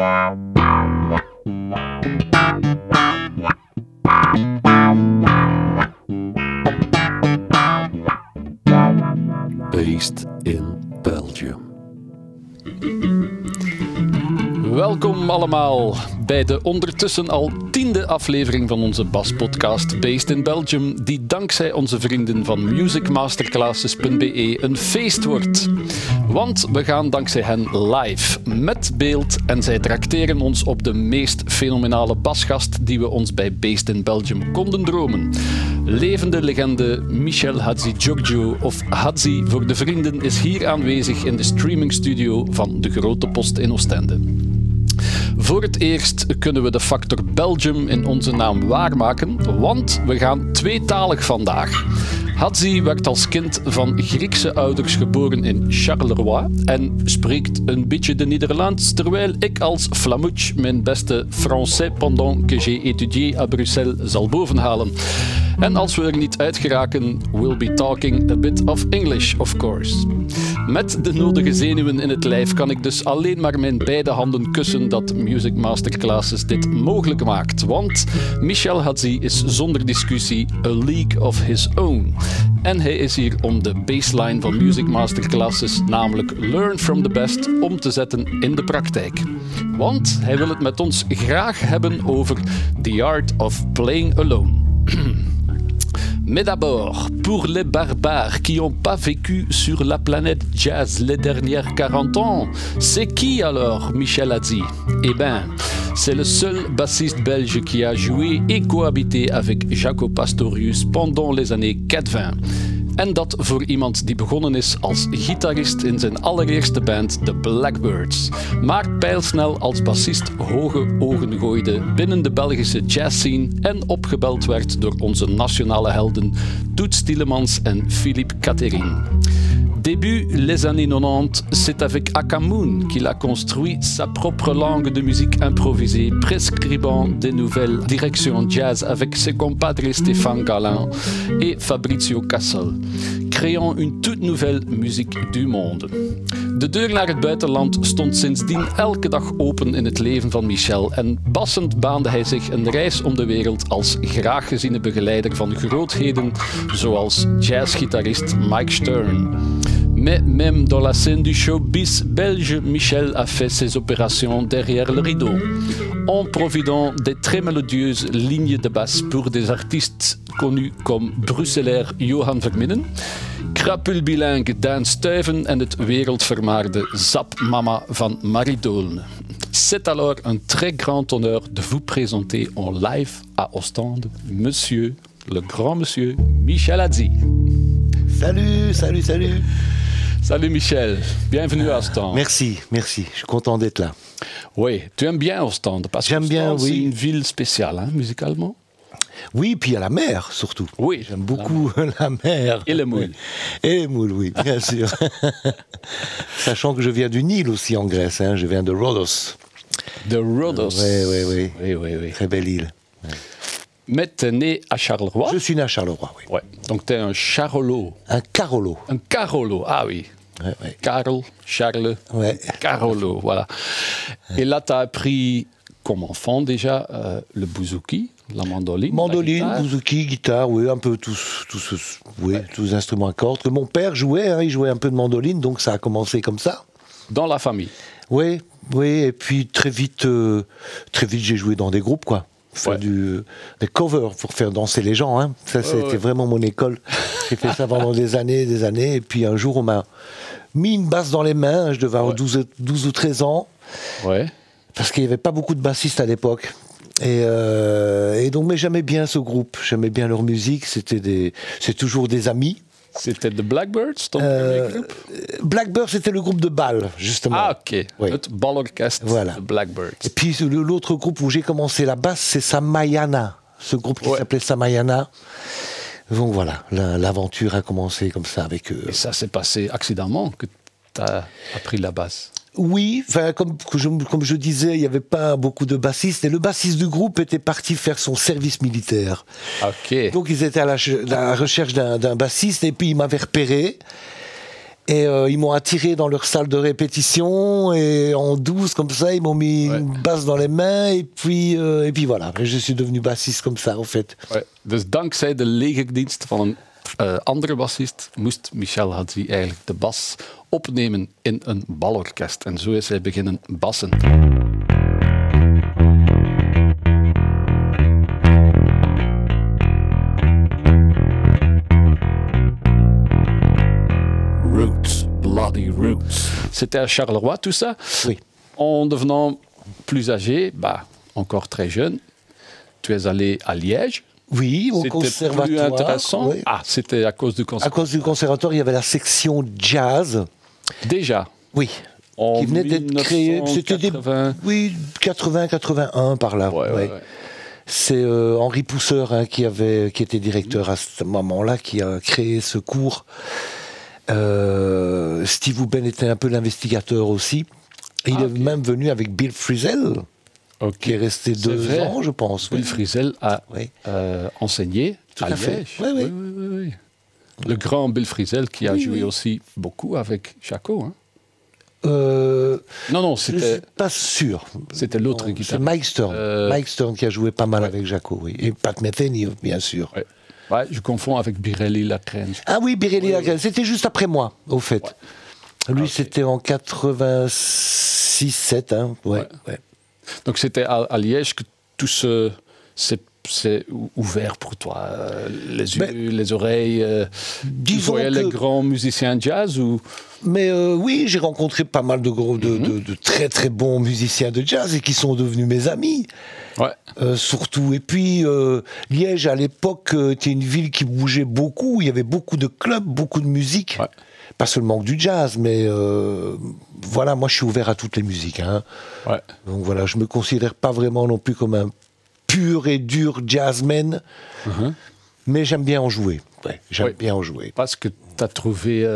Based in Belgium. Welkom allemaal bij de ondertussen al tiende aflevering van onze Bas-podcast Based in Belgium, die dankzij onze vrienden van musicmasterclasses.be een feest wordt. Want we gaan dankzij hen live, met beeld, en zij trakteren ons op de meest fenomenale basgast die we ons bij Based in Belgium konden dromen. Levende legende Michel Hadzi Giorgio, of Hadzi voor de vrienden, is hier aanwezig in de streamingstudio van de Grote Post in Oostende. Voor het eerst kunnen we de factor Belgium in onze naam waarmaken, want we gaan tweetalig vandaag. Hadzi werd als kind van Griekse ouders geboren in Charleroi en spreekt een beetje de Nederlands, terwijl ik als Flamouche mijn beste Français pendant que j'ai étudié à Bruxelles zal bovenhalen. En als we er niet uit geraken, we'll be talking a bit of English, of course. Met de nodige zenuwen in het lijf kan ik dus alleen maar mijn beide handen kussen dat Music Masterclasses dit mogelijk maakt. Want Michel Hadzi is zonder discussie a league of his own. En hij is hier om de baseline van Music Masterclasses, namelijk Learn from the Best, om te zetten in de praktijk. Want hij wil het met ons graag hebben over The Art of Playing Alone. Mais d'abord, pour les barbares qui n'ont pas vécu sur la planète jazz les dernières 40 ans, c'est qui alors Michel Hadzi Eh bien, c'est le seul bassiste belge qui a joué et cohabité avec Jaco Pastorius pendant les années 80. En dat voor iemand die begonnen is als gitarist in zijn allereerste band, The Blackbirds. Maar pijlsnel als bassist hoge ogen gooide binnen de Belgische jazzscene en opgebeld werd door onze nationale helden Toets Tielemans en Philippe Catherine. Début les années 90, c'est avec Akamoon qu'il a construit sa propre langue de musique improvisée, prescrivant des nouvelles directions jazz avec ses compadres Stéphane Galin et Fabrizio Cassel, créant une toute nouvelle muziek du monde. De deur naar het buitenland stond sindsdien elke dag open in het leven van Michel en bassend baande hij zich een reis om de wereld als graag geziene begeleider van grootheden zoals jazzgitarist Mike Stern. Mais même dans la scène du showbiz belge, Michel a fait ses opérations derrière le rideau, en providant des très mélodieuses lignes de basse pour des artistes connus comme bruxellaire Johan Verminnen, krapul bilingue Daan Stuyven en het wereldvermaarde Zap Mama van Marie. C'est alors un très grand honneur de vous présenter en live à Ostende, monsieur, le grand monsieur Michel Hadzi. Salut, salut, salut. Salut Michel, bienvenue à Ostende. Merci, merci. Je suis content d'être là. Oui, tu aimes bien Ostende parce que bien, c'est oui. une ville spéciale, hein, musicalement. Oui, puis il y a la mer surtout. Oui, J'aime beaucoup la mer. Et les moules. Et les moules, oui, bien sûr. Sachant que je viens du Nil aussi en Grèce. hein. Je viens de Rhodos. De Rhodos. Oui, oui, oui. Oui, oui, oui. Très belle île. Mais t'es né à Charleroi? Je suis né à Charleroi, oui. Ouais. Donc t'es un Charolo. Un Carolo. Un Carolo. Ah oui. Ouais, ouais. Carl, Charles, Ouais. Carolo, voilà. Et là, tu as appris comme enfant déjà euh, le bouzouki, la mandoline. la Mandoline, guitare. bouzouki, guitare, oui, un peu tous, tous, oui, tous les instruments à cordes. Que mon père jouait, hein, il jouait un peu de mandoline, donc ça a commencé comme ça. Dans la famille. Oui, oui, et puis très vite, euh, très vite, j'ai joué dans des groupes, quoi. Faire Ouais. du, des covers pour faire danser les gens. Hein. Ça, c'était ouais. vraiment mon école. J'ai fait ça pendant des années, des années. Et puis un jour, on m'a mis une basse dans les mains. Je devais avoir Ouais. 12, ou- 12 ou 13 ans. Ouais. Parce qu'il n'y avait pas beaucoup de bassistes à l'époque. Et, euh, et donc, mais j'aimais bien ce groupe. J'aimais bien leur musique. C'était des, c'est toujours des amis. C'était The Blackbirds, ton Euh, premier groupe Blackbird, c'était le groupe de bal, justement. Ah, ok. oui. Het balorkest Voilà. The Blackbirds. Et puis l'autre groupe où j'ai commencé la basse, c'est Samayana. Ce groupe qui Ouais. s'appelait Samayana. Donc voilà, la- l'aventure a commencé comme ça avec eux. Et ça s'est passé accidentellement que tu as appris la basse. Oui, enfin, comme, je, comme je disais, il n'y avait pas beaucoup de bassistes. Et le bassiste du groupe était parti faire son service militaire. Donc ils étaient à la, ch- à la recherche d'un bassiste et puis ils m'avaient repéré. Et euh, ils m'ont attiré dans leur salle de répétition et en douce comme ça, ils m'ont mis Ouais. une basse dans les mains et puis euh, et puis voilà. Et je suis devenu bassiste comme ça, en fait. Ouais. Dus dankzij de legerdienst van een eh, andere bassist moest Michel Hadzi eigenlijk de bas opnemen in een balorkest. En zo is hij beginnen bassen. Roots, bloody roots. C'était à Charleroi tout ça. Oui. En devenant plus âgé, bah, encore très jeune, tu es allé à Liège. Oui, au C'était conservatoire. plus intéressant. oui. Ah, c'était à cause du À concert. cause du conservatoire, il y avait la section jazz. Déjà. Oui. Qui venait d'être créée. C'était des 1980. oui 80 81 par là. Ouais, ouais, ouais. ouais. C'est euh, Henri Pousseur hein, qui avait qui était directeur à ce moment-là qui a créé ce cours. Euh, Steve Ouben était un peu l'investigateur aussi. Et il Ah, est même venu avec Bill Frisell, qui est resté deux vrai. ans, je pense. Bill oui. Frisell a Oui. euh, enseigné Tout à, à fait. Liège. Oui, oui. oui, oui, oui. Le grand Bill Frisell qui a Oui, joué oui. aussi beaucoup avec Jaco. Hein. Euh, Non, non, c'était pas sûr. c'était l'autre C'est guitariste. Mike Stern. Euh, Mike Stern qui a joué pas mal avec Jaco, oui. Et Pat Metheny, bien sûr. Ouais. Ouais, je confonds avec Birelli Lacrène. Ah oui, Birelli Lagrange. C'était juste après moi, au fait. Lui, c'était en 86-7. Hein. Ouais. Donc c'était à, à Liège que tout ce s'est ou- ouvert pour toi. euh, les yeux, Ben, les oreilles. euh, tu voyais les que- grands musiciens jazz ou? Mais euh, oui, j'ai rencontré pas mal de, gros, de, Mhm. de- de très très bons musiciens de jazz et qui sont devenus mes amis. Ouais. euh, surtout. Et puis, euh, Liège, à l'époque, était une ville qui bougeait beaucoup. Il y avait beaucoup de clubs, beaucoup de musique. Ouais. Pas seulement que du jazz, mais voilà, moi je suis ouvert à toutes les musiques. hein. Ouais. Donc voilà, je me considère pas vraiment non plus comme un pur et dur jazzman, Mhm. mais j'aime bien en jouer. Ouais, j'aime Oui. bien en jouer. Parce que tu as trouvé.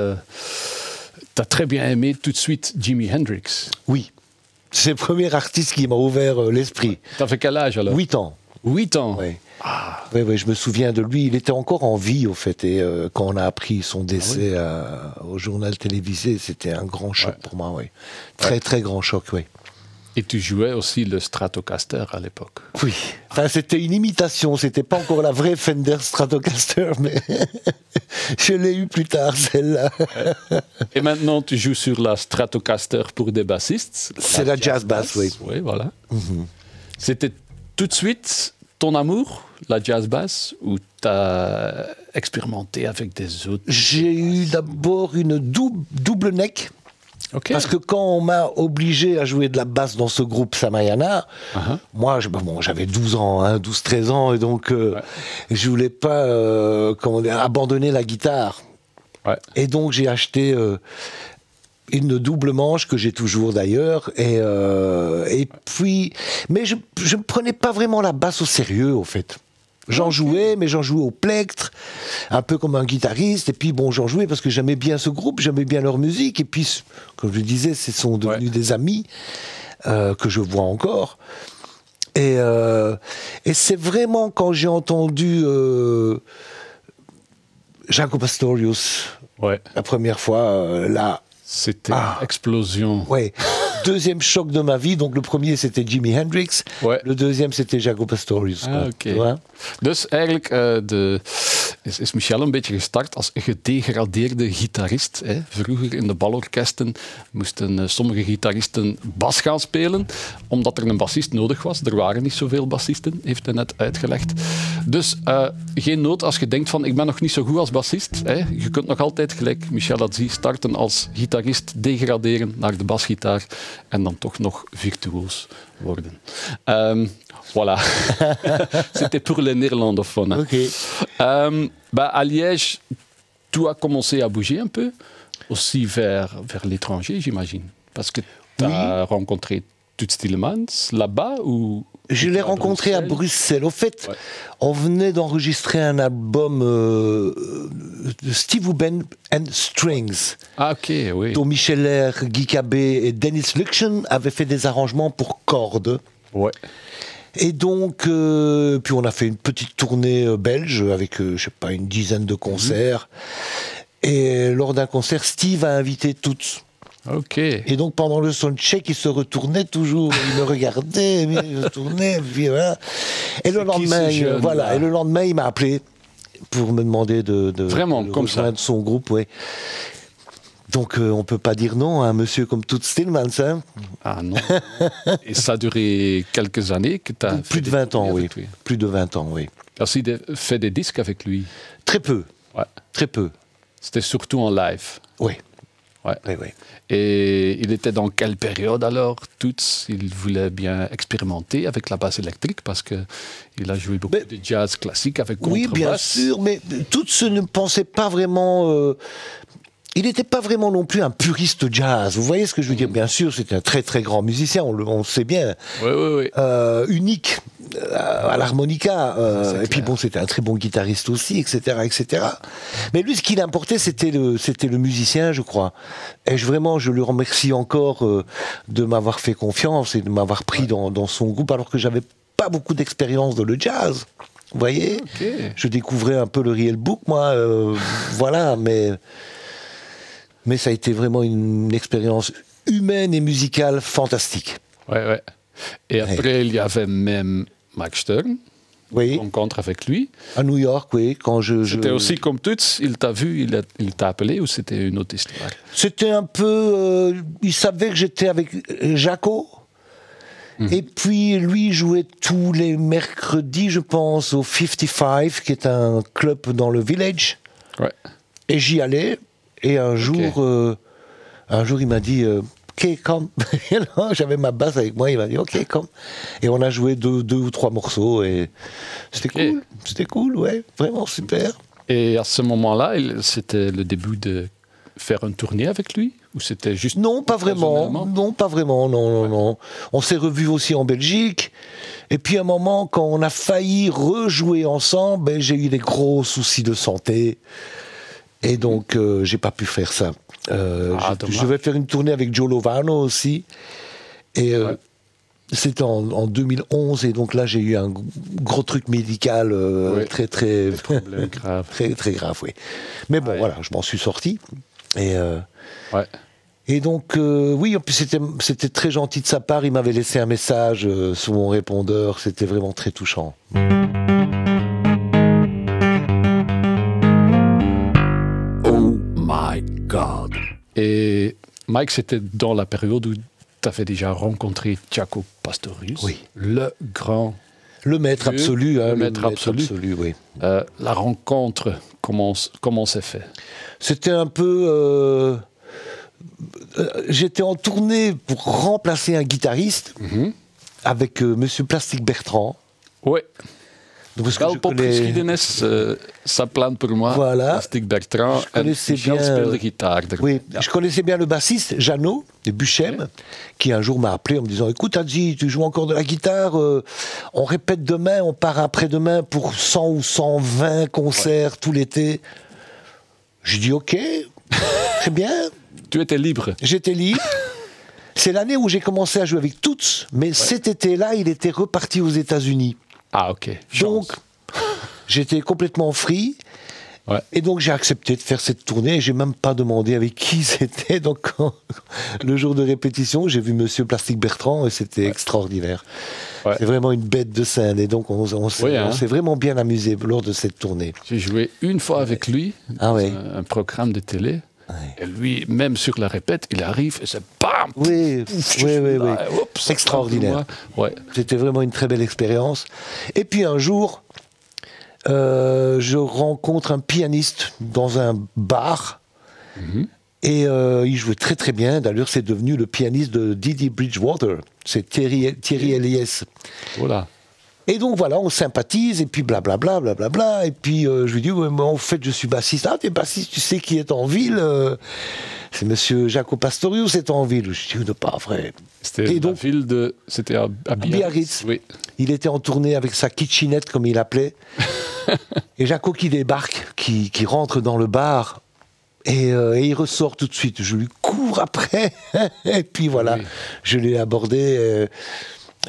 tu as très bien aimé tout de suite Jimi Hendrix. Oui, c'est le premier artiste qui m'a ouvert euh, l'esprit. T'avais quel âge alors? 8 ans. 8 ans? Oui. Oui, oui, je me souviens de lui. Il était encore en vie, au fait. Et euh, quand on a appris son décès à- au journal télévisé, c'était un grand choc Ouais. pour moi, oui. Très, très grand choc, oui. Et tu jouais aussi le Stratocaster à l'époque. Oui. Enfin, c'était une imitation. C'était pas encore la vraie Fender Stratocaster, mais je l'ai eu plus tard, celle-là. Et maintenant, tu joues sur la Stratocaster pour des bassistes. C'est la jazz bass, oui. Oui, voilà. C'était tout de suite ton amour, la jazz bass, ou tu as expérimenté avec des autres J'ai eu d'abord une double neck. Parce que quand on m'a obligé à jouer de la basse dans ce groupe Samayana, Uh-huh. moi, je- bon, j'avais 12 ans, hein, 12-13 ans, et donc euh, Ouais. je voulais pas euh, comment abandonner la guitare. Ouais. Et donc j'ai acheté euh, une double manche que j'ai toujours d'ailleurs. Et, euh, et puis, mais je ne prenais pas vraiment la basse au sérieux, au fait. J'en jouais, mais j'en jouais au plectre, un peu comme un guitariste. Et puis, bon, j'en jouais parce que j'aimais bien ce groupe, j'aimais bien leur musique. Et puis, comme je le disais, ce sont devenus Ouais. des amis euh, que je vois encore. Et, euh, et c'est vraiment quand j'ai entendu euh, Jaco Pastorius Ouais. la première fois, euh, là, C'était Ah. explosion. ouais. Deuxième choc de ma vie. Donc le premier c'était Jimi Hendrix. Ouais. Le deuxième c'était Jaco Pastorius. Ah. Tu vois? Dus eigenlijk eh, de, is, Michel een beetje gestart als gedegradeerde gitarist. Hè. Vroeger in de balorkesten moesten eh, sommige gitaristen bas gaan spelen, omdat er een bassist nodig was. Er waren niet zoveel bassisten, heeft hij net uitgelegd. Dus eh, geen nood als je denkt van ik ben nog niet zo goed als bassist. Hè. Je kunt nog altijd gelijk Michel Adzi starten als gitarist, degraderen naar de basgitaar en dan toch nog virtuoos worden. Ehm, voilà. C'était pour les néerlandophones. Ok. Euh, bah, à Liège, tu as commencé à bouger un peu, aussi vers, vers l'étranger, j'imagine. Parce que tu as rencontré Toots Tillemans là-bas ou Je l'ai rencontré à Bruxelles. Au fait, Ouais. on venait d'enregistrer un album euh, de Steve Ouben and Strings, Ah, ok, oui. dont Michel Guy Cabé et Dennis Luxon avaient fait des arrangements pour cordes. Ouais. Et donc, euh, puis on a fait une petite tournée euh, belge avec, euh, je sais pas, une dizaine de concerts. Et lors d'un concert, Steve a invité toutes. Ok. Et donc pendant le soundcheck, il se retournait toujours, il me regardait, il se tournait, puis voilà. Et le lendemain, il- jeune, voilà. là Et le lendemain, il m'a appelé pour me demander de, de Vraiment, de comme ça. son groupe, ouais. Donc euh, on peut pas dire non à un monsieur comme Toots Stillmans, hein. Ah non. Et ça a duré quelques années que tu as Plus de 20 ans, oui. Plus de 20 ans, oui. Tu as fait des disques avec lui. Très peu, Ouais. très peu. C'était surtout en live. Oui, Ouais. oui, oui. Et il était dans quelle période alors Toots? Il voulait bien expérimenter avec la basse électrique parce que il a joué beaucoup Mais- de jazz classique avec Oui, bien contrebasse. sûr, mais Toots ne pensait pas vraiment. euh, il n'était pas vraiment non plus un puriste jazz. Vous voyez ce que je veux dire Bien sûr, c'était un très très grand musicien, on le, on le sait bien, Oui, oui, oui. euh, unique euh, à l'harmonica. euh, C'est et puis bon, c'était un très bon guitariste aussi, etc., etc. Mais lui, ce qui l'importait, c'était le, c'était le musicien, je crois. Et je, vraiment, je le remercie encore euh, de m'avoir fait confiance et de m'avoir pris dans, dans son groupe, alors que j'avais pas beaucoup d'expérience dans le jazz. Vous voyez? Je découvrais un peu le real book, moi, euh, voilà, mais, mais ça a été vraiment une expérience humaine et musicale fantastique. Ouais, ouais. Et après, il y avait même Mike Stern, Oui, rencontre avec lui. à New York, oui, quand je. je- C'était aussi comme Toots, il t'a vu, il a- il t'a appelé ou c'était une autre histoire? C'était un peu. euh, il savait que j'étais avec Jaco. Mhm. Et puis lui jouait tous les mercredis, je pense, au 55, qui est un club dans le village. Ouais. Et j'y allais. Et un jour, euh, un jour, il m'a dit euh, Ok, comme. Et là, J'avais ma basse avec moi. Il m'a dit Ok, comme. Et on a joué deux, deux ou trois morceaux. Et c'était cool. C'était cool, ouais. Vraiment super. Et à ce moment-là, c'était le début de faire une tournée avec lui Ou c'était juste Non, pas vraiment. Non, pas vraiment. Non, non, non. On s'est revus aussi en Belgique. Et puis à un moment, quand on a failli rejouer ensemble, ben, j'ai eu des gros soucis de santé. Et donc, euh, j'ai pas pu faire ça. Euh, Ah, je, vais faire une tournée avec Joe Lovano aussi. Et euh, Ouais. c'était en, en 2011. Et donc là, j'ai eu un gros truc médical euh, Ouais. très, très, grave très, très grave, oui. Mais bon, voilà, je m'en suis sorti. Et. Ouais. et donc, euh, oui, en plus, c'était, c'était très gentil de sa part. Il m'avait laissé un message euh, sur mon répondeur. C'était vraiment très touchant. Et Mike, c'était dans la période où tu avais déjà rencontré Jaco Pastorius, Oui. le grand. Le maître Dieu, absolu. hein, le maître absolu. oui. Euh, la rencontre, comment, comment c'est fait? C'était un peu. euh, euh, j'étais en tournée pour remplacer un guitariste avec euh, Monsieur Plastic Bertrand. Oui, Donc, parce je wel pop connais- eh, ça plane pour moi. Voilà. Bertrand. Je connaissais bien, euh, gitaar. er- Oui, je connaissais bien le bassiste, Jeannot, de Buchem, qui un jour m'a appelé en me disant Écoute, Adji, tu joues encore de la guitare, euh, on répète demain, on part après-demain pour 100 ou 120 concerts tout l'été. J'ai dit Ok, très bien, Tu étais libre. j'étais libre. C'est l'année où j'ai commencé à jouer avec Toots, mais cet été-là, il était reparti aux États-Unis. Ah, ok. Donc, j'étais complètement free. Ouais. Et donc j'ai accepté de faire cette tournée et j'ai même pas demandé avec qui c'était. Donc quand- le jour de répétition, j'ai vu Monsieur Plastic Bertrand et c'était extraordinaire. Ouais. C'est vraiment une bête de scène et donc on, on s'est Oui, hein. on s'est vraiment bien amusé lors de cette tournée. J'ai joué une fois avec lui, Ah dans un, un programme de télé. Et lui, même sur la répète, il arrive et c'est BAM Oui, oui, oui, oui. là, Extraordinaire. Ouais. C'était vraiment une très belle expérience. Et puis un jour, euh, je rencontre un pianiste dans un bar. Mhm. Et euh, il jouait très très bien. D'ailleurs, c'est devenu le pianiste de Didi Bridgewater. C'est Thierry, Thierry Eliès. Voilà. Et donc voilà, on sympathise, et puis blablabla, blablabla. Et puis euh, je lui dis, ouais, mais en fait, je suis bassiste. Ah, t'es bassiste, tu sais qui est en ville euh, C'est monsieur Jaco Pastorius, c'est en ville. Je dis, non, pas vrai. C'était la ville de. C'était à, à Biarritz. Biarritz. Oui. Il était en tournée avec sa kitchenette, comme il appelait. et Jaco qui débarque, qui, qui rentre dans le bar. Et, euh, et il ressort tout de suite. Je lui cours après. et puis voilà, Oui. je l'ai abordé. euh,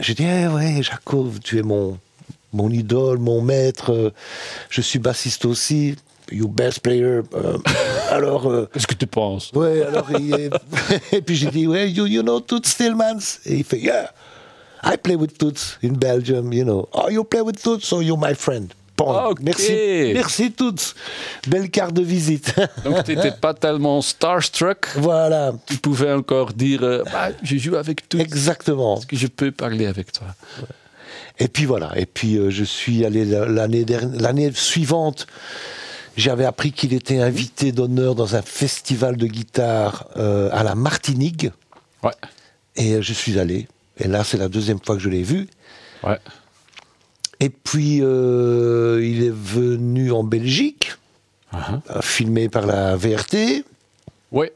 J'ai dit, eh ouais, Jaco, tu es mon, mon idole, mon maître. euh, Je suis bassiste aussi. you best player. Euh, alors. euh, Qu'est-ce que tu penses? Ouais, alors, il- et puis j'ai dit, ouais, you, you know Toots Stillmans? Et il fait, yeah, I play with Toots in Belgium, you know. Oh, you play with Toots, so you're my friend. Bon, Ok. merci, merci Toots. Belle carte de visite. Donc tu n'étais pas tellement starstruck. voilà, Tu pouvais encore dire euh, Bah, Je joue avec tout. exactement. Est-ce que je peux parler avec toi? Et puis voilà, et puis euh, je suis allé la- l'année suivante. J'avais appris qu'il était invité d'honneur dans un festival de guitare euh, à la Martinique. Ouais. Et je suis allé. Et là, c'est la deuxième fois que je l'ai vu. Ouais. Et puis, euh, il est venu en Belgique, Uh-huh. euh, filmé par la VRT. Ouais.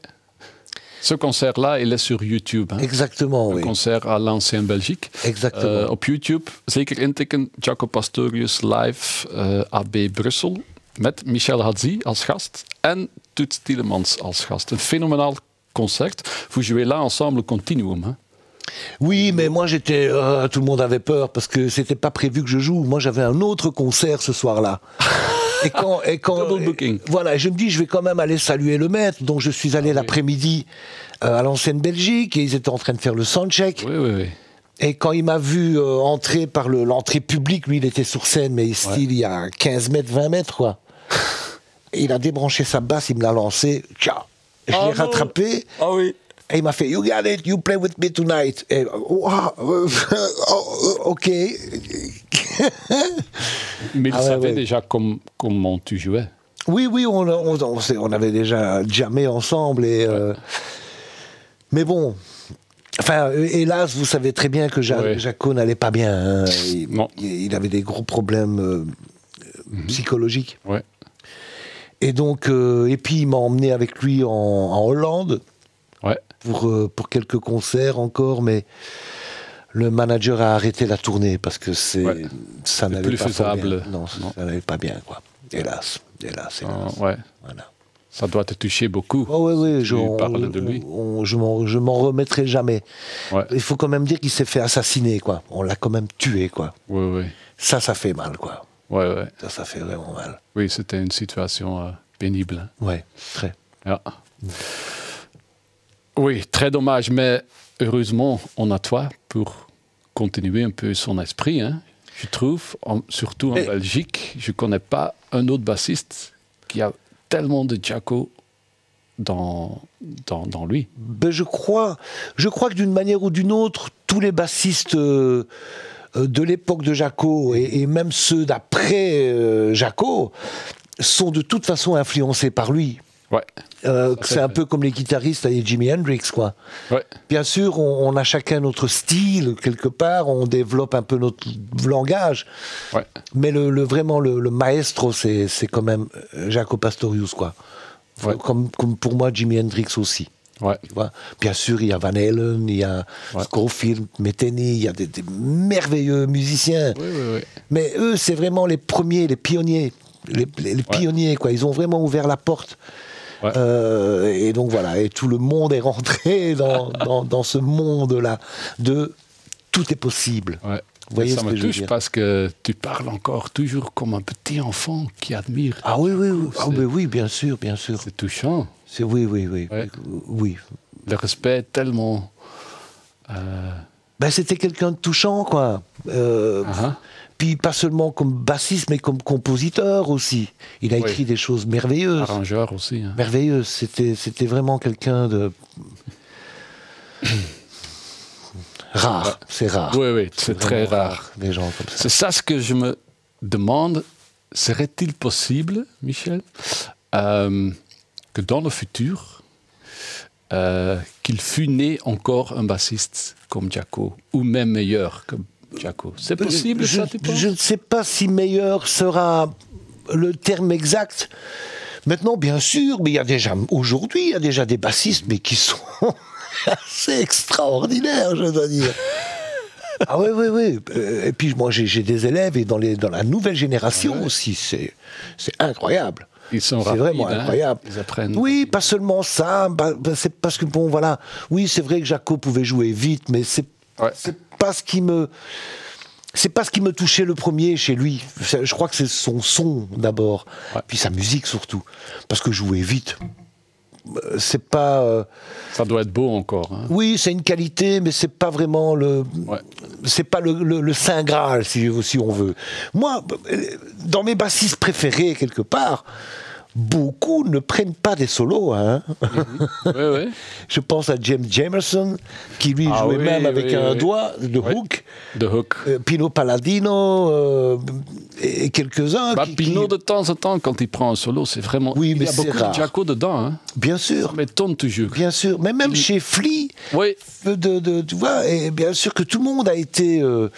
Ce concert-là, il est sur YouTube. Hein. Exactement, Een oui. concert à l'ancien Belgique. Exactement. Eh, op YouTube zeker intikken Jaco Pastorius live AB Brussel met Michel Hadzi als gast en Toets Tielemans als gast. Een fenomenaal concert. Vous jouez là ensemble continuum. Hein? Oui, mais moi, j'étais. euh, tout le monde avait peur parce que c'était pas prévu que je joue. Moi, j'avais un autre concert ce soir-là. Et quand, et quand, Double booking. et- voilà, et je me dis, je vais quand même aller saluer le maître. Donc, je suis allé l'après-midi euh, à l'ancienne Belgique et ils étaient en train de faire le soundcheck. Oui, oui, oui. Et quand il m'a vu euh, entrer par le- l'entrée publique, lui, il était sur scène, mais style, il y a 15 mètres, 20 mètres, quoi. Et il a débranché sa basse, il me l'a lancé. Ciao. Je Oh l'ai rattrapé. Ah oui. Et il m'a fait You got it, you play with me tonight. Et, oh, ah, euh, oh, ok. Mais il Ah savait ouais. déjà com- comment tu jouais? Oui, oui, on, on, on s'est- on avait déjà jamais ensemble. Et, euh, mais bon. Enfin, hélas, vous savez très bien que Ja- Ouais. Jaco n'allait pas bien. hein. Il, avait des gros problèmes euh, euh, psychologiques. Ouais. Et donc, euh, et puis il m'a emmené avec lui en, en Hollande. Pour, euh, pour quelques concerts encore, mais le manager a arrêté la tournée parce que c'est Ouais. ça n'allait pas faisable. bien. Non, Non. ça n'allait pas bien, quoi. Hélas, hélas, hélas. Ah, ouais. Voilà. Ça doit te toucher beaucoup. Oh, oui, oui, je, Tu on- parles de lui. on- je m'en je m'en remettrai jamais. Ouais. Il faut quand même dire qu'il s'est fait assassiner, quoi. On l'a quand même tué, quoi. Oui, oui. Ça, ça fait mal, quoi. Ouais, ouais. Ça, ça fait vraiment mal. Oui, c'était une situation euh, pénible. hein. Ouais, très. Ja. Oui, très dommage, mais heureusement, on a toi pour continuer un peu son esprit. hein. Je trouve, en- surtout en Et- Belgique, je ne connais pas un autre bassiste qui a tellement de Jaco dans, dans, dans lui. Ben, je crois, je crois que d'une manière ou d'une autre, tous les bassistes euh, euh, de l'époque de Jaco et, et même ceux d'après euh, Jaco sont de toute façon influencés par lui. Ouais, Euh, c'est un peu comme les guitaristes et Jimi Hendrix, quoi. ouais, Bien sûr, on, on a chacun notre style quelque part, on développe un peu notre langage, ouais. mais le, le- vraiment le, le maestro, c'est quand même euh, Jaco Pastorius, quoi. Ouais. Comme, comme pour moi Jimi Hendrix aussi. ouais. Tu vois? Bien sûr, il y a Van Halen, il y a Ouais. Scofield, Metheny, il y a des, des merveilleux musiciens. Oui, oui, oui. Mais eux, c'est vraiment les premiers, les pionniers. Les, les- les pionniers, quoi. Ils ont vraiment ouvert la porte. Ouais. Euh, et donc voilà, et tout le monde est rentré dans, dans, dans ce monde-là de tout est possible. Ouais. Vous voyez ça ce me que touche parce que tu parles encore toujours comme un petit enfant qui admire. Ah oui, oui, oui. Ah, mais oui, bien sûr, bien sûr. C'est touchant. C'est oui, oui, oui, Ouais. oui. Le respect est tellement. euh, Ben, c'était quelqu'un de touchant, quoi. Euh, ah, Puis pas seulement comme bassiste, mais comme compositeur aussi. Il a Oui. écrit des choses merveilleuses. arrangeur aussi. hein. Merveilleuses. C'était, c'était vraiment quelqu'un de rare. C'est rare. Oui, oui, c'est très rare. Des gens comme ça. C'est ça ce que je me demande. Serait-il possible, Michel, euh, que dans le futur, euh, qu'il fût né encore un bassiste comme Jaco, ou même meilleur que Jaco C'est possible, je, ça, tu penses je ne sais pas si meilleur sera le terme exact. Maintenant, bien sûr, mais il y a déjà aujourd'hui, il y a déjà des bassistes, mais qui sont assez extraordinaires, je dois dire. Ah oui, oui, oui. Et puis moi, j'ai des élèves et dans, les, dans la nouvelle génération aussi, c'est incroyable. Ils sont C'est vraiment hein. incroyable. Ils apprennent. Oui, pas seulement ça. bah, bah, c'est parce que bon, voilà. Oui, c'est vrai que Jaco pouvait jouer vite, mais c'est Ouais. Pas ce qui me c'est pas ce qui me touchait le premier chez lui. Je crois que c'est son son d'abord, Ouais. puis sa musique surtout, parce que jouer vite, euh, c'est pas. euh, Ça doit être beau encore. hein. oui, c'est une qualité, mais c'est pas vraiment le. Ouais. C'est pas le, le- le saint graal, si, si on veut. Moi, euh, dans mes bassistes préférés quelque part, beaucoup ne prennent pas des solos. Hein. Ouais, ouais. Je pense à James Jamerson, qui lui Ah jouait oui, même avec oui, un oui. doigt de hook. De Hook. Euh, Pino Palladino euh, et quelques-uns. Bah, qui- Pino, qui- de temps en temps, quand il prend un solo, c'est vraiment. Oui, il mais y a beaucoup rare. de Jaco dedans. Hein. Bien sûr, m'étonne toujours. bien sûr. Mais même chez Flea, Oui, de, de- tu vois, et bien sûr que tout le monde a été, euh,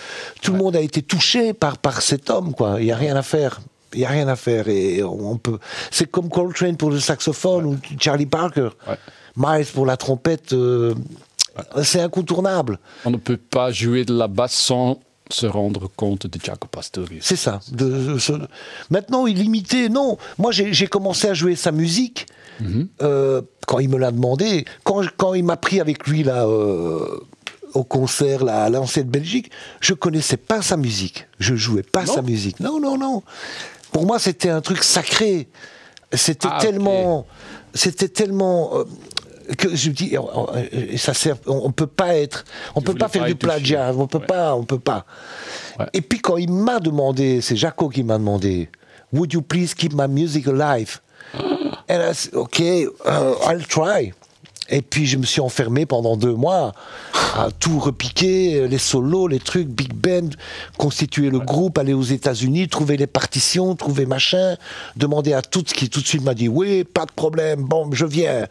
tout le monde a été touché par, par cet homme. Il n'y a rien à faire. Il n'y a rien à faire. Et on peut. C'est comme Coltrane pour le saxophone ou Charlie Parker. Ouais. Miles pour la trompette. euh, C'est incontournable. on ne peut pas jouer de la basse sans se rendre compte de Jaco Pastorius. C'est ça. De- de- ce- Maintenant, il imitait. Non, moi j'ai commencé à jouer sa musique euh, quand il me l'a demandé. Quand, quand il m'a pris avec lui là euh, au concert là, à l'ancienne Belgique, je connaissais pas sa musique. Je jouais pas Non sa musique. Non, non, non. Pour moi, c'était un truc sacré. C'était Ah, tellement, c'était tellement. euh, que je dis, euh, euh, ça sert, on, on peut pas être, on Tu peut pas faire du plagiat, on peut Ouais. pas, on peut pas. Ouais. Et puis quand il m'a demandé, c'est Jaco qui m'a demandé, Would you please keep my music alive? And I said, OK, uh, I'll try. Et puis je me suis enfermé pendant deux mois à tout repiquer, les solos, les trucs, big band, constituer le groupe, aller aux États-Unis, trouver les partitions, trouver machin, demander à tout qui tout de suite m'a dit oui, pas de problème, bon, je viens.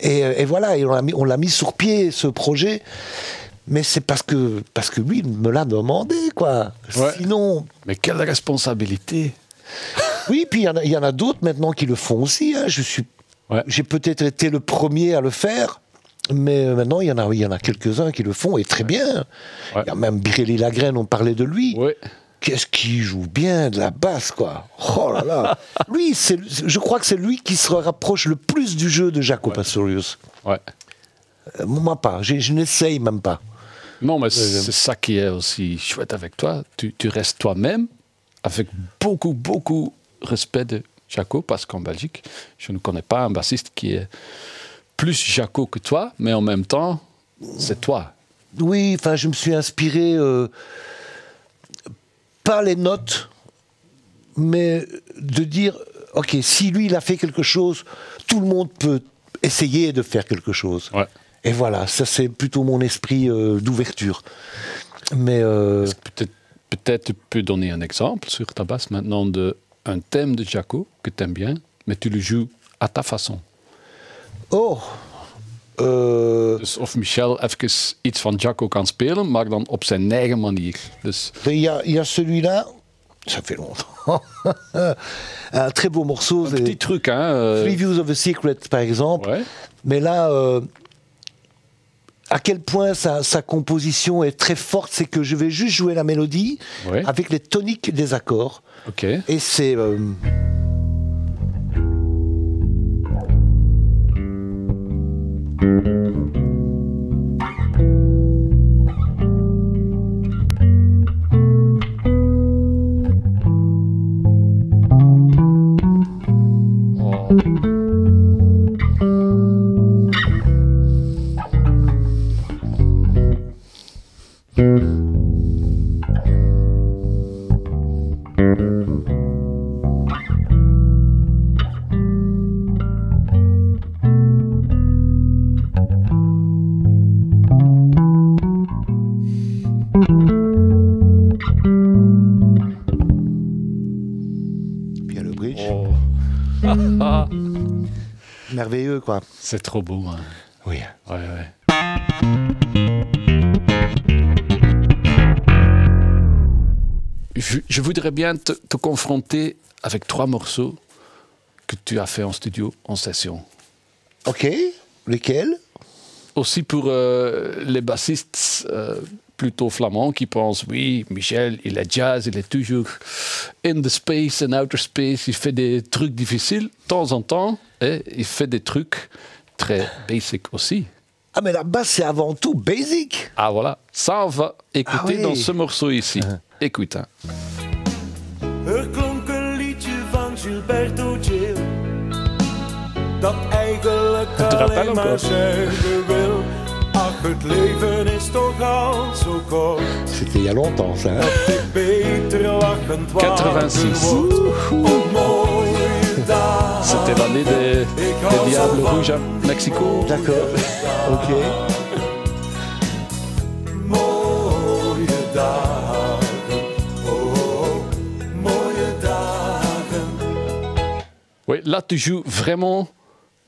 Et, euh, et voilà, et on l'a mis, on l'a mis sur pied ce projet. Mais c'est parce que parce que lui il me l'a demandé quoi. Ouais. Sinon, Mais quelle responsabilité oui, puis il y en a, il y en a d'autres maintenant qui le font aussi. hein. Je suis, Ouais. j'ai peut-être été le premier à le faire, mais maintenant il y en a, il y en a quelques-uns qui le font et très bien. Il Ouais. y a même Birelli Lagraine, on parlait de lui. Qu'est-ce qu'il joue bien de la basse, quoi. Oh là là. lui, c'est, je crois que c'est lui qui se rapproche le plus du jeu de Jaco Pastorius. Ouais. Euh, moi pas, je n'essaye même pas. Non, mais c'est ça qui est aussi chouette avec toi. Tu, tu restes toi-même avec beaucoup, beaucoup respect de Jaco, parce qu'en Belgique, je ne connais pas un bassiste qui est plus Jaco que toi, mais en même temps, c'est toi. Oui, enfin, je me suis inspiré, euh, pas les notes, mais de dire, ok, si lui, il a fait quelque chose, tout le monde peut essayer de faire quelque chose. Ouais. Et voilà, ça c'est plutôt mon esprit euh, d'ouverture. Mais euh, Peut-être peut tu peux donner un exemple sur ta basse maintenant de un thème de Jaco que tu aimes bien, mais tu le joues à ta façon. oh, euh, Dus of Michel even iets van Jaco kan spelen, maar dan op zijn eigen manier. Dus il y a, il y a celui-là, ça fait longtemps, un très beau morceau, un petit truc, hein. euh, Three Views of a Secret par exemple. ouais. Mais là, euh, à quel point sa, sa composition est très forte, c'est que je vais juste jouer la mélodie Ouais. avec les toniques des accords. Ok. Et c'est. euh, c'est trop beau. Hein. Oui. Ouais, ouais. Je, je voudrais bien te, te confronter avec trois morceaux que tu as fait en studio, en session. Ok. Lesquels? Aussi pour euh, les bassistes euh, plutôt flamands qui pensent oui, Michel, il est jazz, il est toujours in the space and outer space, il fait des trucs difficiles. De temps en temps, hein, il fait des trucs très basic aussi. Ah, mais la basse, c'est avant tout basic. Ah voilà, ça on va écouter Ah oui. dans ce morceau ici. écoute. Hein. Er klonk een liedje van Gilberto Gil Dat eigenlijk Het rappel alleen ook maar wel. zeggen wil Ach, het leven is toch al zo kort C'était il y a longtemps, ça. hein. Dat ik beter lachend wakker 86. word Op mooie dagen C'était l'année des, des Diables Rouges à Mexico. D'accord. Ok. Oui, là tu joues vraiment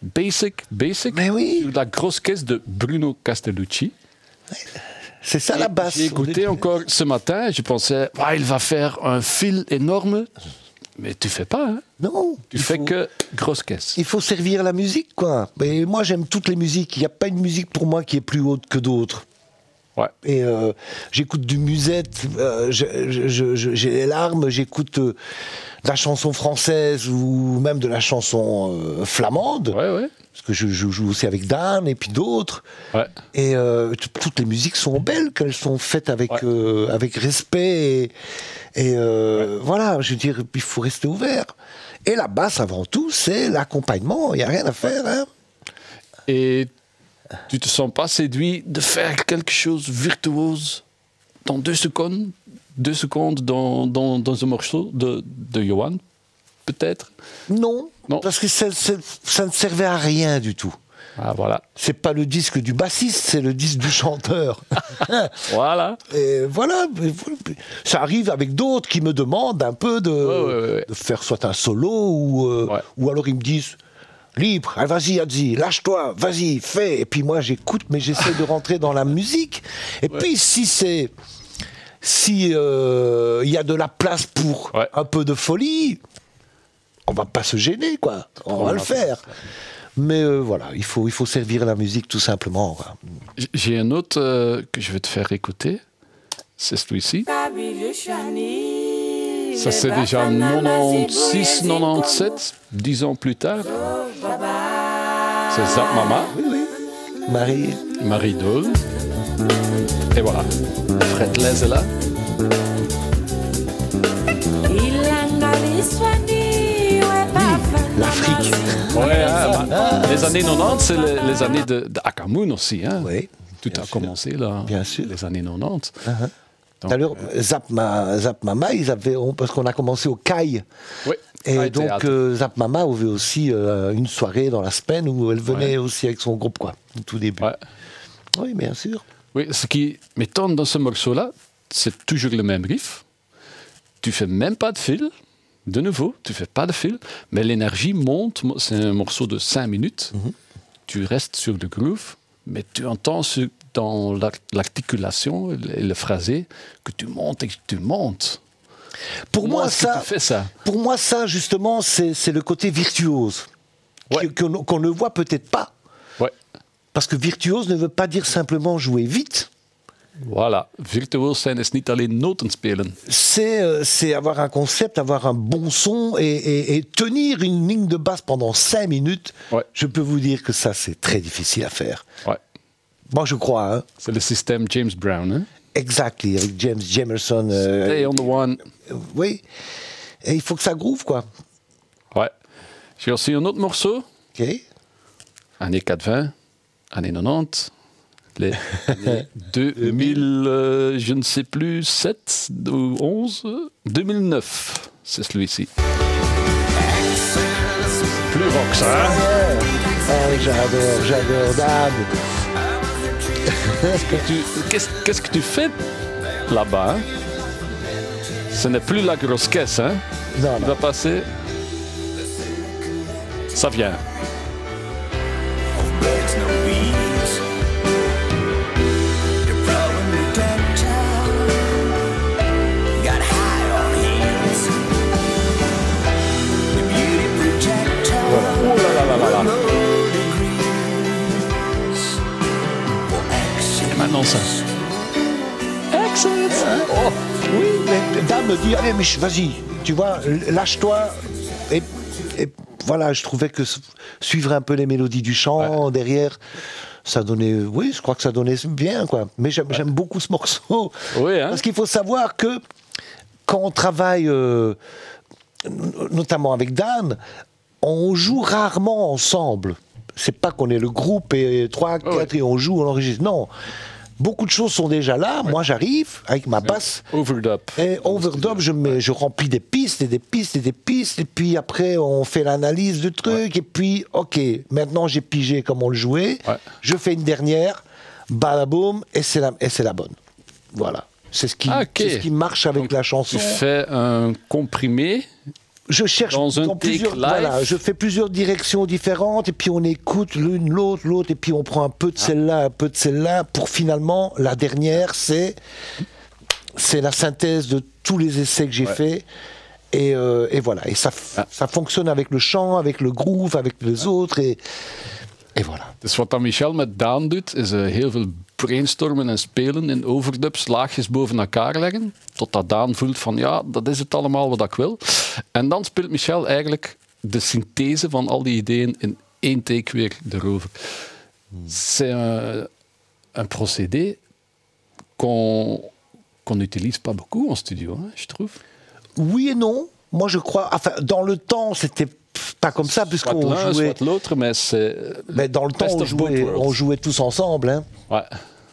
basic, basic. Mais oui. Sur la grosse caisse de Bruno Castellucci. C'est ça la basse. J'ai écouté encore ce matin, je pensais, ah, il va faire un fil énorme. Mais tu fais pas, hein. Non. Tu fais faut- que grosse caisse. Il faut servir la musique, quoi. Mais moi, j'aime toutes les musiques. Il n'y a pas une musique pour moi qui est plus haute que d'autres. Ouais. Et euh, j'écoute du musette, euh, j'ai les larmes, j'écoute euh, de la chanson française ou même de la chanson flamande, Ouais, ouais. parce que je, je joue aussi avec Dan et puis d'autres. Et toutes les musiques sont belles, qu'elles sont faites avec, avec respect. Et, et, voilà, je veux dire, il faut rester ouvert. Et la basse, avant tout, c'est l'accompagnement. Il n'y a rien à faire. Hein. Et tu te sens pas séduit de faire quelque chose virtuose dans deux secondes, deux secondes dans, dans, dans un morceau de, de Johan, peut-être? Non, Non. parce que ça, ça- ça ne servait à rien du tout. Ah, voilà. C'est pas le disque du bassiste, c'est le disque du chanteur. Voilà. Et voilà, ça arrive avec d'autres qui me demandent un peu de, ouais, ouais. de faire soit un solo ou, euh, ou alors ils me disent libre, ah, vas-y Adzi, lâche-toi, vas-y, fais. Et puis moi j'écoute, mais j'essaie de rentrer dans la musique. Et puis si c'est si euh, il y a de la place pour Ouais. un peu de folie, on va pas se gêner quoi, on, On va va le faire. Mais euh, voilà, il faut, il faut servir la musique tout simplement. J'ai un autre euh, que je vais te faire écouter. C'est celui-ci. Ça, c'est déjà 96, 97, 10 ans plus tard. C'est Zap Mama, Oui, oui. Marie, Marie Dole. Et voilà. Fred Les est là. l'Afrique. Ouais, hein, bah, les années 90, c'est les, les années de, de Akamoun aussi. Hein. Oui. Tout a sûr. commencé là. Bien sûr. Les années 90. D'ailleurs, Zap, Ma- Zap Mama, ils avaient, on- parce qu'on a commencé au CAI. oui. Et donc, euh, Zap Mama avait aussi euh, une soirée dans la semaine où elle venait Ouais. aussi avec son groupe, quoi, au tout début. Ouais. Oui, bien sûr. Oui, ce qui m'étonne dans ce morceau-là, c'est toujours le même riff. Tu fais même pas de fil. De nouveau, tu fais pas de fil, mais l'énergie monte. C'est un morceau de 5 minutes. Tu restes sur le groove, mais tu entends ce- dans l'ar- l'articulation et le phrasé que tu montes et que tu montes. Pour moi, ça, tu fais ça? pour moi, ça, justement, c'est le côté virtuose. Ouais. Qu'on qu'on ne voit peut-être pas. Ouais. Parce que virtuose ne veut pas dire simplement jouer vite. Voilà. Virtuoos zijn is niet alleen noten spelen. C'est euh, c'est avoir un concept, avoir un bon son et, et- et tenir une ligne de basse pendant 5 minutes. Ouais. Je peux vous dire que ça, c'est très difficile à faire. Ouais. Moi, je crois, hein. C'est le système James Brown. Hein? Exactly, avec James Jamerson. euh, Stay on the one. oui. Et il faut que ça groove, quoi. Ouais. J'ai aussi un autre morceau. Ok. années 80, années 90, les années 2000, euh, je ne sais plus, 7 ou 11, euh, 2009, c'est celui-ci. Plus rock ça, hein Ah, j'adore, j'adore. Dan. Qu'est-ce que tu- Qu'est-ce qu'est-ce que tu fais là-bas hein? Ce n'est plus la grosse caisse, hein? Non, Il non. va passer... Ça vient. Ça. Excellent Oh Oui, mais Dan me dit, allez, mais vas-y, tu vois, lâche-toi. Et, et voilà, je trouvais que suivre un peu les mélodies du chant derrière, ça donnait, oui, je crois que ça donnait bien, quoi. Mais j'aime beaucoup ce morceau. Oui, hein Parce qu'il faut savoir que quand on travaille, euh, notamment avec Dan, on joue rarement ensemble. C'est pas qu'on est le groupe et 3, 4 et on joue, on enregistre. Non. Beaucoup de choses sont déjà là. Moi, j'arrive avec ma basse. Overdub. Et overdub, je, mets, je remplis des pistes et des pistes et des pistes, et puis après on fait l'analyse du truc, et puis ok, maintenant j'ai pigé comme on le jouait, Ouais. je fais une dernière, balaboum, et c'est la, et c'est la bonne. Voilà. C'est ce, qui, Ah, ce qui marche avec Donc, la chanson. Tu fais un comprimé. Je cherche dans un plusieurs, voilà, je fais plusieurs directions différentes et puis on écoute l'une l'autre l'autre et puis on prend un peu de celle-là un peu de celle-là pour finalement la dernière c'est c'est la synthèse de tous les essais que j'ai Ouais. faits et, euh, et voilà et ça Ah. ça fonctionne avec le chant avec le groove avec les autres et et voilà Dus wat dan Michel met Daan doet, is eh, heel veel brainstormen en spelen in overdubs, laagjes boven elkaar leggen, totdat Daan voelt van ja, dat is het allemaal wat ik wil. En dan speelt Michel eigenlijk de synthese van al die ideeën in één take weer erover. C'est un, un procédé qu'on qu'on n'utilise pas beaucoup en studio, hein, je trouve. oui et non moi je crois enfin dans le temps c'était pas comme ça puisqu'on l'un, jouait soit l'autre, mais c'est... mais dans le temps on jouait, on jouait tous ensemble hein. Ouais.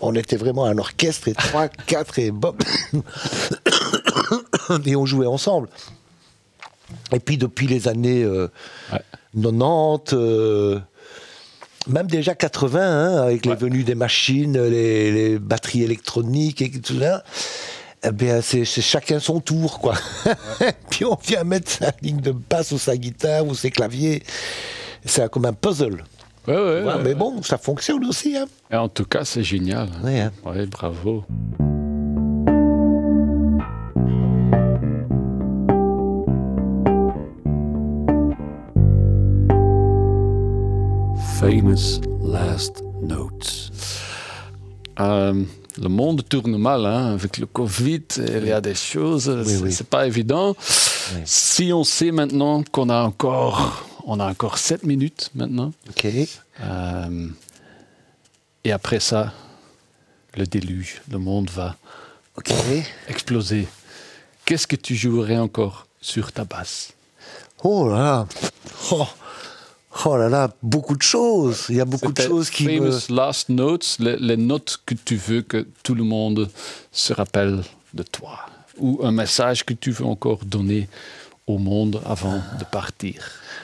On était vraiment un orchestre et trois, quatre et Bob. et on jouait ensemble. Et puis depuis les années euh, Ouais. 90, euh, même déjà 80, hein, avec les venues des machines, les, les batteries électroniques et tout ça, eh bien, c'est chacun son tour, quoi. puis on vient mettre sa ligne de basse ou sa guitare ou ses claviers. C'est comme un puzzle. Ouais, ouais, Ouais, ouais. mais bon, ça fonctionne aussi. Hein. Et en tout cas, c'est génial. hein. Ouais, hein. Ouais, bravo. Famous last notes. Euh, le monde tourne mal hein, avec le Covid. Il y a des choses, c'est oui. c'est pas évident. Si on sait maintenant qu'on a encore, on a encore 7 minutes maintenant, Ok. euh, et après ça, le déluge, le monde va exploser. Qu'est-ce que tu jouerais encore sur ta basse? Oh là là. Oh. Oh là là, beaucoup de choses. Il y a beaucoup de choses qui me... famous last notes, les, les notes que tu veux que tout le monde se rappelle de toi. Ou un message que tu veux encore donner au monde avant de partir.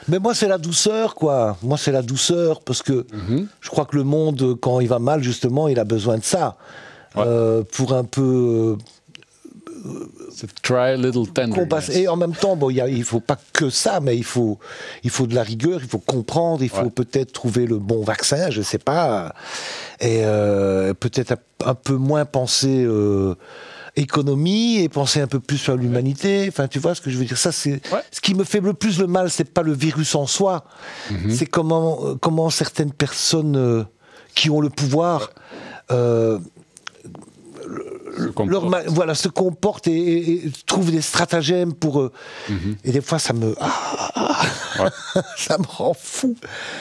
Mais moi, c'est la douceur, quoi. Moi, c'est la douceur, parce que Mhm. je crois que le monde, quand il va mal, justement, il a besoin de ça. Ouais. Euh, pour un peu C'est try a little qu'on passe- tenderness. Et en même temps, bon, il y a- il faut pas que ça, mais il faut, il faut de la rigueur, il faut comprendre, il faut Ouais. peut-être trouver le bon vaccin, je sais pas. Et euh, peut-être un- peu moins penser euh, économie et penser un peu plus sur l'humanité. Enfin, tu vois ce que je veux dire? Ça, c'est Ouais. ce qui me fait le plus le mal. C'est pas le virus en soi. C'est comment, comment certaines personnes euh, qui ont le pouvoir. euh, leur voilà, se comportent et, et- et trouvent des stratagèmes pour. euh, Et des fois, ça me. ah, ça me rend fou.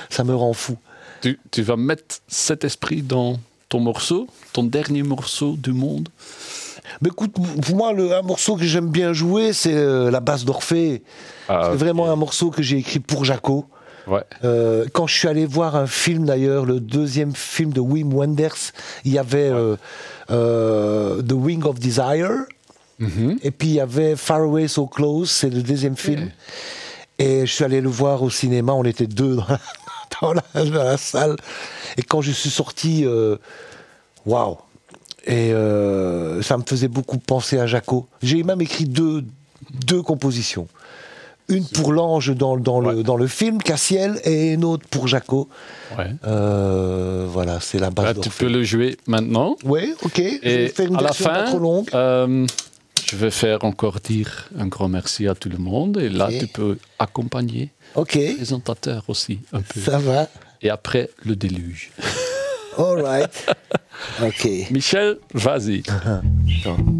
Ça me rend fou. Tu, tu vas mettre cet esprit dans ton morceau, ton dernier morceau du monde? Mais écoute, pour moi, le, un morceau que j'aime bien jouer, c'est euh, la basse d'Orphée. Ah, c'est vraiment un morceau que j'ai écrit pour Jaco. Ouais. Euh, quand je suis allé voir un film d'ailleurs, le deuxième film de Wim Wenders, il y avait euh, euh, The Wing of Desire, Mhm. et puis il y avait Far Away So Close, c'est le deuxième film. Et je suis allé le voir au cinéma, on était deux dans la, dans la- dans la salle. Et quand je suis sorti, waouh! Et euh, ça me faisait beaucoup penser à Jaco. J'ai même écrit deux, deux compositions. Une pour l'ange dans, dans, le, dans le film, Cassiel, et une autre pour Jaco. ouais. Euh, voilà, c'est la base Là, tu peux le jouer maintenant. Oui, ok. je vais Et faire une à la fin, pas trop longue. euh, je vais faire encore dire un grand merci à tout le monde. Et là, tu peux accompagner Ok, le présentateur aussi un peu. ça va. Et après, le déluge. All right. ok. Michel, vas-y.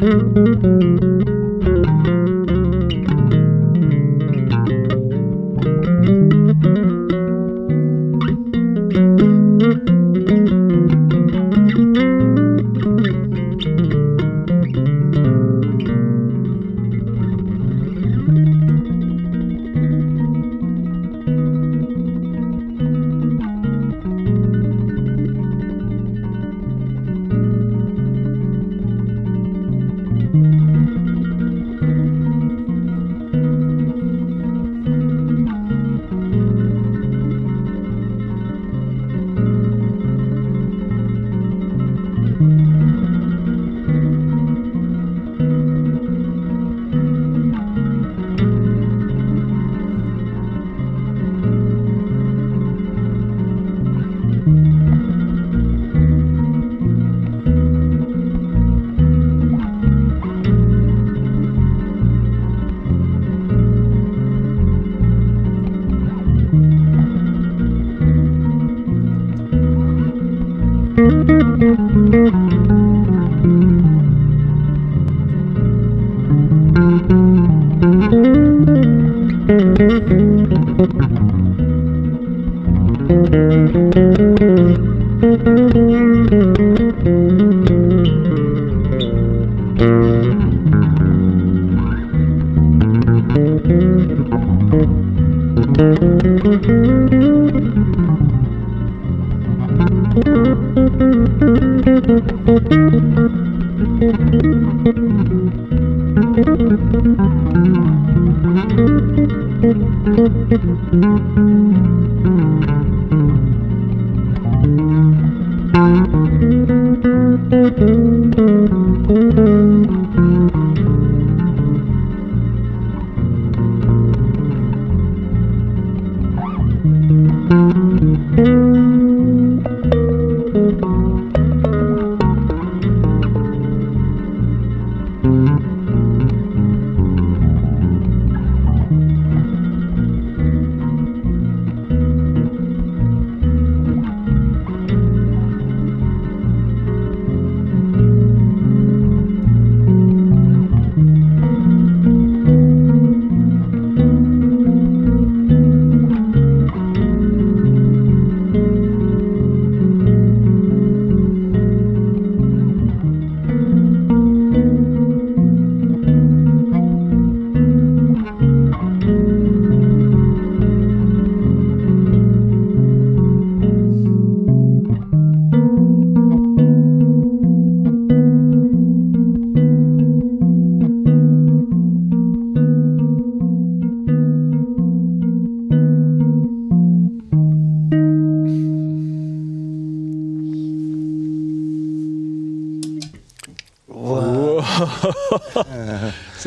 うん。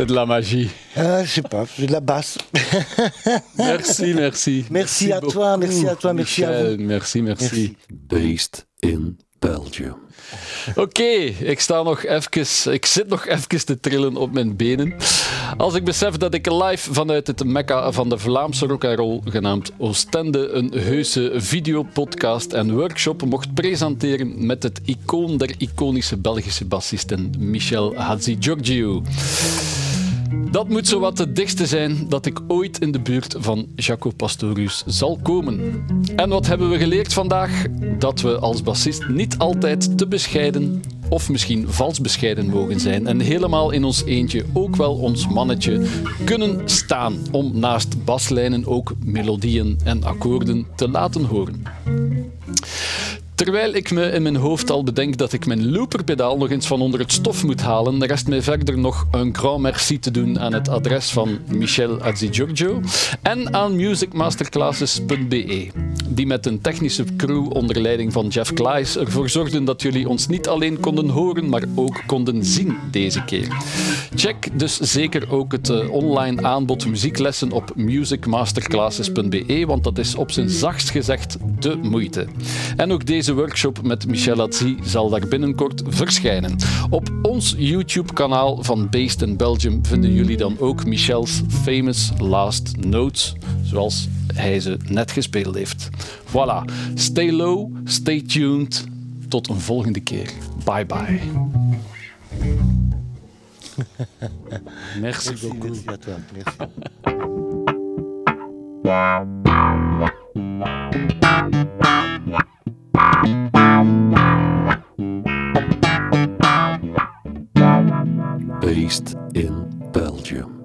De la magie. Ah, je sais pas, j'ai de la basse. Merci, merci. Merci à toi, merci à toi, merci à Michel. vous. Merci, merci. Based in Belgium. Oké, ik sta nog even, ik zit nog even te trillen op mijn benen. Als ik besef dat ik live vanuit het mekka van de Vlaamse rock and roll, genaamd Oostende, een heuse videopodcast en workshop mocht presenteren met het icoon der iconische Belgische bassisten Michel Hadzi-Giorgio. Dat moet zowat het dichtste zijn dat ik ooit in de buurt van Jaco Pastorius zal komen. En wat hebben we geleerd vandaag? Dat we als bassist niet altijd te bescheiden of misschien vals bescheiden mogen zijn en helemaal in ons eentje ook wel ons mannetje kunnen staan om naast baslijnen ook melodieën en akkoorden te laten horen. Terwijl ik me in mijn hoofd al bedenk dat ik mijn looperpedaal nog eens van onder het stof moet halen, rest mij verder nog een grand merci te doen aan het adres van Michel Adzigiorgio en aan musicmasterclasses.be, die met een technische crew onder leiding van Jeff Klaes ervoor zorgden dat jullie ons niet alleen konden horen, maar ook konden zien deze keer. Check dus zeker ook het eh, online aanbod muzieklessen op musicmasterclasses.be, want dat is op zijn zachtst gezegd de moeite. En ook deze workshop met Michel Atzi zal daar binnenkort verschijnen. Op ons YouTube-kanaal van Based in Belgium vinden jullie dan ook Michel's famous last notes, zoals hij ze net gespeeld heeft. Voilà, stay low, stay tuned. Tot een volgende keer. Bye bye. Beaucoup. Merci. Based in Belgium.